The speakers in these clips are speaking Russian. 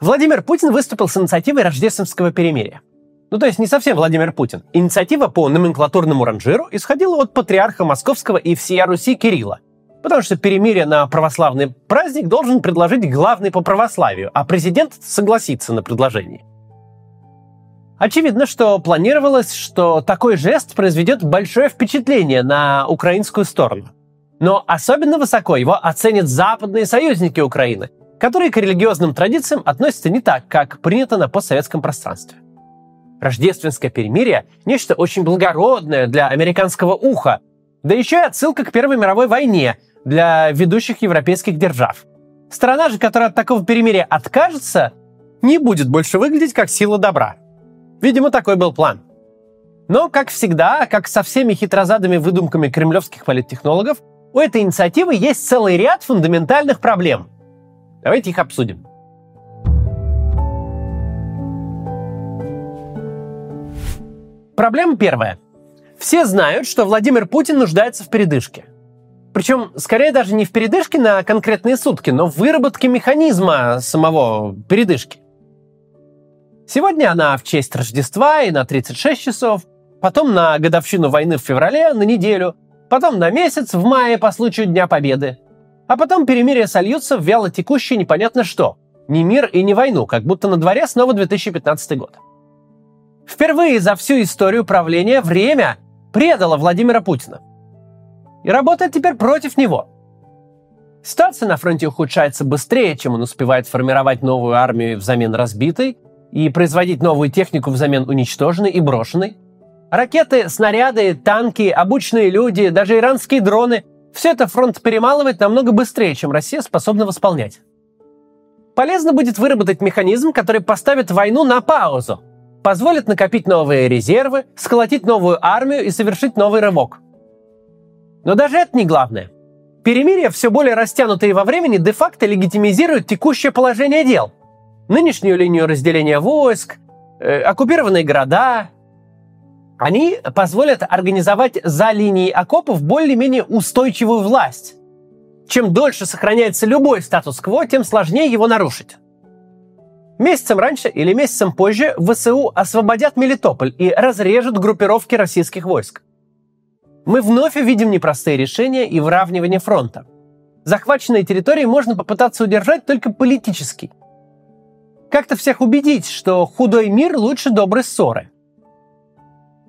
Владимир Путин выступил с инициативой рождественского перемирия. Ну, то есть не совсем Владимир Путин. Инициатива по номенклатурному ранжиру исходила от патриарха Московского и всея Руси Кирилла. Потому что перемирие на православный праздник должен предложить главный по православию, а президент согласится на предложение. Очевидно, что планировалось, что такой жест произведет большое впечатление на украинскую сторону. Но особенно высоко его оценят западные союзники Украины, которые к религиозным традициям относятся не так, как принято на постсоветском пространстве. Рождественское перемирие – нечто очень благородное для американского уха, да еще и отсылка к Первой мировой войне для ведущих европейских держав. Страна же, которая от такого перемирия откажется, не будет больше выглядеть как сила добра. Видимо, такой был план. Но, как всегда, как со всеми хитрозадыми выдумками кремлевских политтехнологов, у этой инициативы есть целый ряд фундаментальных проблем. Давайте их обсудим. Проблема первая. Все знают, что Владимир Путин нуждается в передышке. Причем, скорее даже не в передышке на конкретные сутки, но в выработке механизма самого передышки. Сегодня она в честь Рождества и на 36 часов, потом на годовщину войны в феврале на неделю, потом на месяц в мае по случаю Дня Победы. А потом перемирие сольются в вяло текущее непонятно что. Не мир и не войну, как будто на дворе снова 2015 год. Впервые за всю историю правления время предало Владимира Путина. И работает теперь против него. Ситуация на фронте ухудшается быстрее, чем он успевает формировать новую армию взамен разбитой и производить новую технику взамен уничтоженной и брошенной. Ракеты, снаряды, танки, обученные люди, даже иранские дроны – все это фронт перемалывает намного быстрее, чем Россия способна восполнять. Полезно будет выработать механизм, который поставит войну на паузу – позволит накопить новые резервы, сколотить новую армию и совершить новый рывок. Но даже это не главное. Перемирие, все более растянутые во времени, де-факто легитимизирует текущее положение дел. Нынешнюю линию разделения войск, э, оккупированные города. Они позволят организовать за линией окопов более-менее устойчивую власть. Чем дольше сохраняется любой статус-кво, тем сложнее его нарушить. Месяцем раньше или месяцем позже ВСУ освободят Мелитополь и разрежут группировки российских войск. Мы вновь увидим непростые решения и выравнивание фронта. Захваченные территории можно попытаться удержать только политически. Как-то всех убедить, что худой мир лучше доброй ссоры.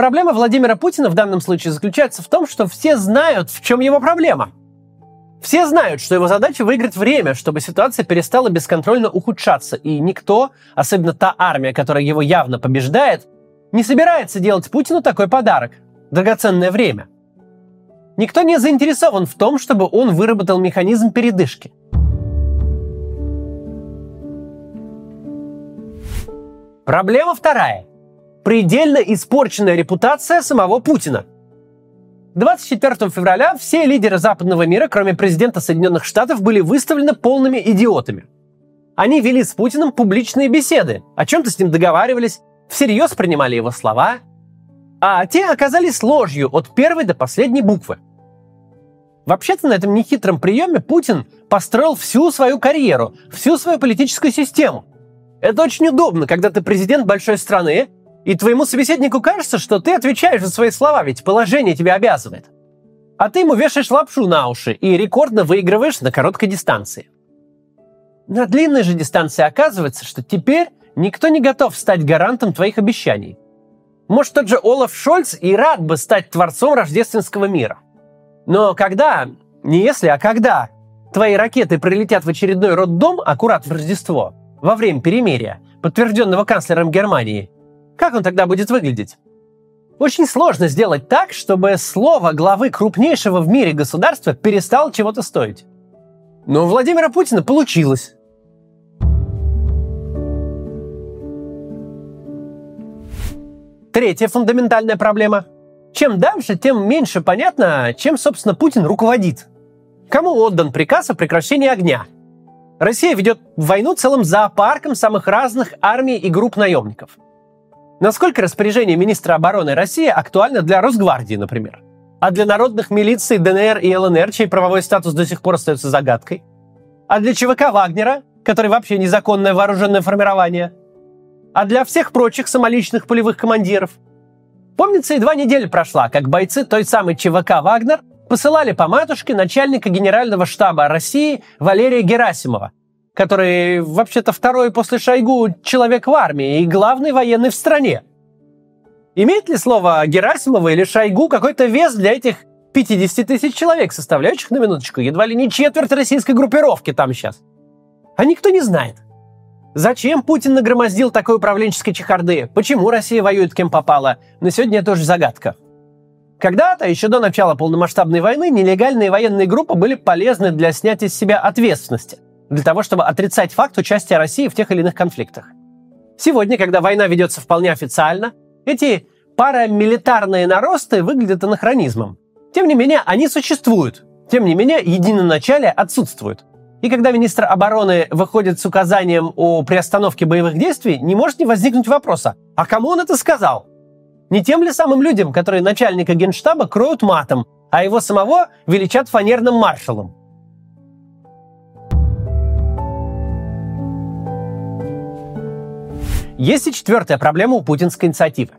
Проблема Владимира Путина в данном случае заключается в том, что все знают, в чем его проблема – все знают, что его задача выиграть время, чтобы ситуация перестала бесконтрольно ухудшаться, и никто, особенно та армия, которая его явно побеждает, не собирается делать Путину такой подарок – драгоценное время. Никто не заинтересован в том, чтобы он выработал механизм передышки. Проблема вторая. Предельно испорченная репутация самого Путина – 24 февраля все лидеры западного мира, кроме президента Соединенных Штатов, были выставлены полными идиотами. Они вели с Путиным публичные беседы, о чем-то с ним договаривались, всерьез принимали его слова, а те оказались ложью от первой до последней буквы. Вообще-то на этом нехитром приеме Путин построил всю свою карьеру, всю свою политическую систему. Это очень удобно, когда ты президент большой страны, и твоему собеседнику кажется, что ты отвечаешь за свои слова, ведь положение тебя обязывает. А ты ему вешаешь лапшу на уши и рекордно выигрываешь на короткой дистанции. На длинной же дистанции оказывается, что теперь никто не готов стать гарантом твоих обещаний. Может, тот же Олаф Шольц и рад бы стать творцом рождественского мира. Но когда, не если, а когда твои ракеты прилетят в очередной роддом аккурат в Рождество, во время перемирия, подтвержденного канцлером Германии, как он тогда будет выглядеть? Очень сложно сделать так, чтобы слово главы крупнейшего в мире государства перестало чего-то стоить. Но у Владимира Путина получилось. Третья фундаментальная проблема. Чем дальше, тем меньше понятно, чем, собственно, Путин руководит. Кому отдан приказ о прекращении огня? Россия ведет войну целым зоопарком самых разных армий и групп наемников – Насколько распоряжение министра обороны России актуально для Росгвардии, например? А для народных милиций ДНР и ЛНР, чей правовой статус до сих пор остается загадкой? А для ЧВК Вагнера, который вообще незаконное вооруженное формирование, а для всех прочих самоличных полевых командиров. Помнится, едва неделя прошла, как бойцы той самой ЧВК «Вагнер» посылали по матушке начальника генерального штаба России Валерия Герасимова, который, вообще-то, второй после Шойгу человек в армии и главный военный в стране. Имеет ли слово Герасимова или Шойгу какой-то вес для этих 50 тысяч человек, составляющих на минуточку едва ли не четверть российской группировки там сейчас? А никто не знает. Зачем Путин нагромоздил такой управленческой чехарды? Почему Россия воюет кем попало? На сегодня это тоже загадка. Когда-то, еще до начала полномасштабной войны, нелегальные военные группы были полезны для снятия с себя ответственности, для того, чтобы отрицать факт участия России в тех или иных конфликтах. Сегодня, когда война ведется вполне официально, эти парамилитарные наросты выглядят анахронизмом. Тем не менее, они существуют. Тем не менее, единоначалие отсутствует. И когда министр обороны выходит с указанием о приостановке боевых действий, не может не возникнуть вопроса, а кому он это сказал? Не тем ли самым людям, которые начальника генштаба кроют матом, а его самого величат фанерным маршалом? Есть и четвертая проблема у путинской инициативы.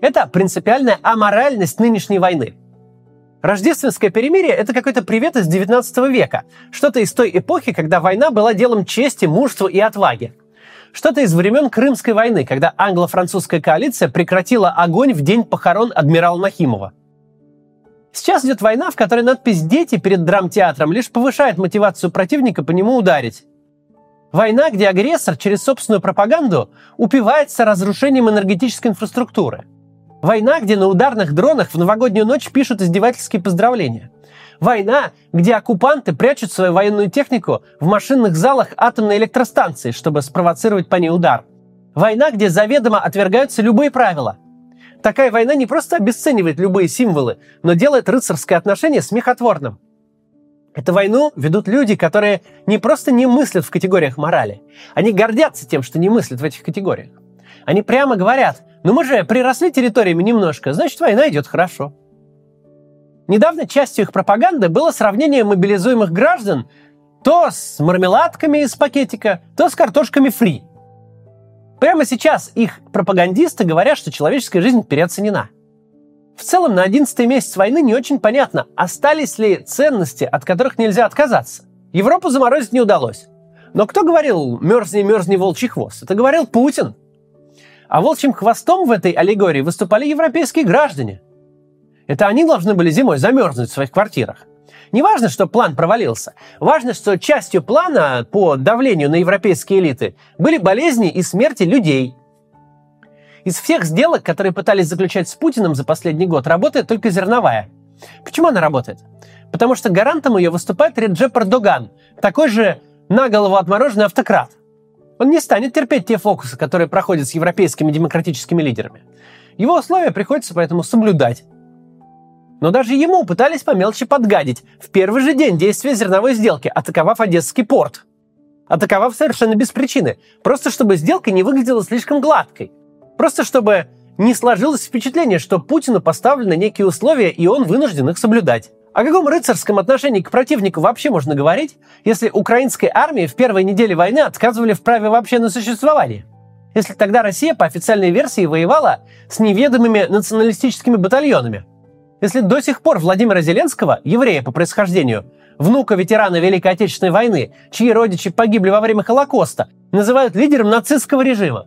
Это принципиальная аморальность нынешней войны. Рождественское перемирие – это какой-то привет из 19 века, что-то из той эпохи, когда война была делом чести, мужества и отваги. Что-то из времен Крымской войны, когда англо-французская коалиция прекратила огонь в день похорон адмирала Нахимова. Сейчас идет война, в которой надпись «Дети» перед драмтеатром лишь повышает мотивацию противника по нему ударить. Война, где агрессор через собственную пропаганду упивается разрушением энергетической инфраструктуры. Война, где на ударных дронах в новогоднюю ночь пишут издевательские поздравления. Война, где оккупанты прячут свою военную технику в машинных залах атомной электростанции, чтобы спровоцировать по ней удар. Война, где заведомо отвергаются любые правила. Такая война не просто обесценивает любые символы, но делает рыцарское отношение смехотворным. Эту войну ведут люди, которые не просто не мыслят в категориях морали, они гордятся тем, что не мыслят в этих категориях. Они прямо говорят, ну мы же приросли территориями немножко, значит война идет хорошо. Недавно частью их пропаганды было сравнение мобилизуемых граждан то с мармеладками из пакетика, то с картошками фри. Прямо сейчас их пропагандисты говорят, что человеческая жизнь переоценена. В целом, на 11 месяц войны не очень понятно, остались ли ценности, от которых нельзя отказаться. Европу заморозить не удалось. Но кто говорил «мерзни, мерзни, волчий хвост»? Это говорил Путин. А волчьим хвостом в этой аллегории выступали европейские граждане. Это они должны были зимой замерзнуть в своих квартирах. Не важно, что план провалился. Важно, что частью плана по давлению на европейские элиты были болезни и смерти людей. Из всех сделок, которые пытались заключать с Путиным за последний год, работает только зерновая. Почему она работает? Потому что гарантом ее выступает Реджеп Эрдоган, такой же на голову отмороженный автократ. Он не станет терпеть те фокусы, которые проходят с европейскими демократическими лидерами. Его условия приходится поэтому соблюдать. Но даже ему пытались по мелочи подгадить в первый же день действия зерновой сделки, атаковав Одесский порт. Атаковав совершенно без причины, просто чтобы сделка не выглядела слишком гладкой. Просто чтобы не сложилось впечатление, что Путину поставлены некие условия, и он вынужден их соблюдать. О каком рыцарском отношении к противнику вообще можно говорить, если украинской армии в первой неделе войны отказывали в праве вообще на существование? Если тогда Россия по официальной версии воевала с неведомыми националистическими батальонами – если до сих пор Владимира Зеленского, еврея по происхождению, внука ветерана Великой Отечественной войны, чьи родичи погибли во время Холокоста, называют лидером нацистского режима.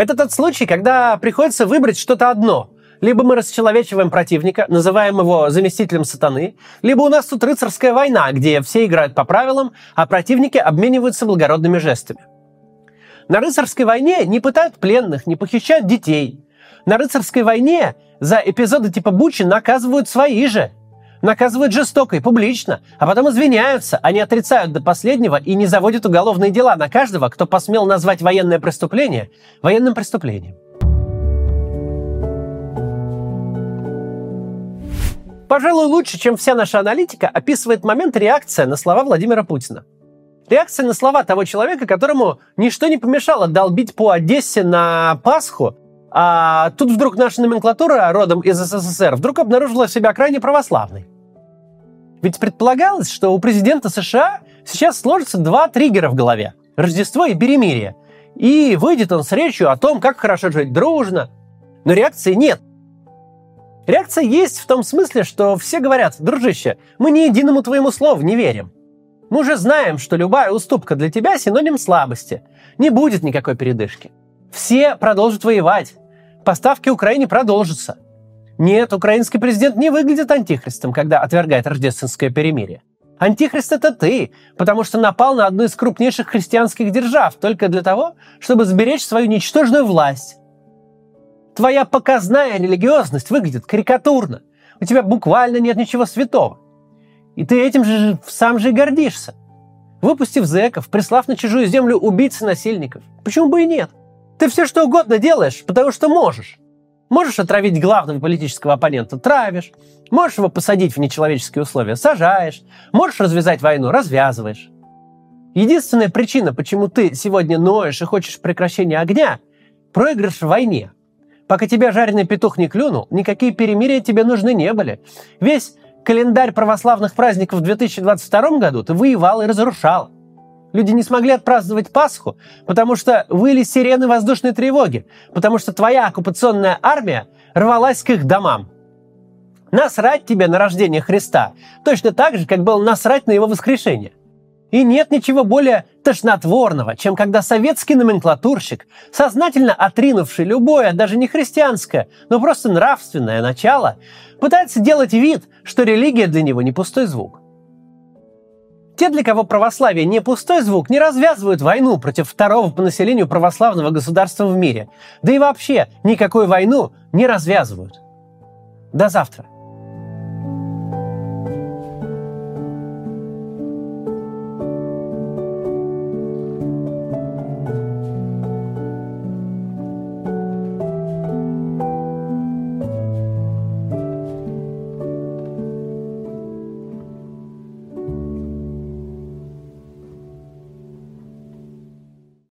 Это тот случай, когда приходится выбрать что-то одно. Либо мы расчеловечиваем противника, называем его заместителем сатаны, либо у нас тут рыцарская война, где все играют по правилам, а противники обмениваются благородными жестами. На рыцарской войне не пытают пленных, не похищают детей. На рыцарской войне за эпизоды типа Бучи наказывают свои же. Наказывают жестоко и публично, а потом извиняются. Они отрицают до последнего и не заводят уголовные дела на каждого, кто посмел назвать военное преступление военным преступлением. Пожалуй, лучше, чем вся наша аналитика, описывает момент реакция на слова Владимира Путина. Реакция на слова того человека, которому ничто не помешало долбить по Одессе на Пасху а тут вдруг наша номенклатура родом из СССР вдруг обнаружила себя крайне православной. Ведь предполагалось, что у президента США сейчас сложится два триггера в голове. Рождество и перемирие. И выйдет он с речью о том, как хорошо жить дружно. Но реакции нет. Реакция есть в том смысле, что все говорят, дружище, мы ни единому твоему слову не верим. Мы уже знаем, что любая уступка для тебя синоним слабости. Не будет никакой передышки. Все продолжат воевать. Поставки Украине продолжатся. Нет, украинский президент не выглядит антихристом, когда отвергает рождественское перемирие. Антихрист это ты, потому что напал на одну из крупнейших христианских держав только для того, чтобы сберечь свою ничтожную власть. Твоя показная религиозность выглядит карикатурно. У тебя буквально нет ничего святого. И ты этим же сам же и гордишься. Выпустив зэков, прислав на чужую землю убийц и насильников. Почему бы и нет? Ты все что угодно делаешь, потому что можешь. Можешь отравить главного политического оппонента – травишь. Можешь его посадить в нечеловеческие условия – сажаешь. Можешь развязать войну – развязываешь. Единственная причина, почему ты сегодня ноешь и хочешь прекращения огня – проигрыш в войне. Пока тебя жареный петух не клюнул, никакие перемирия тебе нужны не были. Весь календарь православных праздников в 2022 году ты воевал и разрушал. Люди не смогли отпраздновать Пасху, потому что выли сирены воздушной тревоги, потому что твоя оккупационная армия рвалась к их домам. Насрать тебе на рождение Христа, точно так же, как было насрать на его воскрешение. И нет ничего более тошнотворного, чем когда советский номенклатурщик, сознательно отринувший любое, даже не христианское, но просто нравственное начало, пытается делать вид, что религия для него не пустой звук. Те, для кого православие не пустой звук, не развязывают войну против второго по населению православного государства в мире. Да и вообще никакую войну не развязывают. До завтра.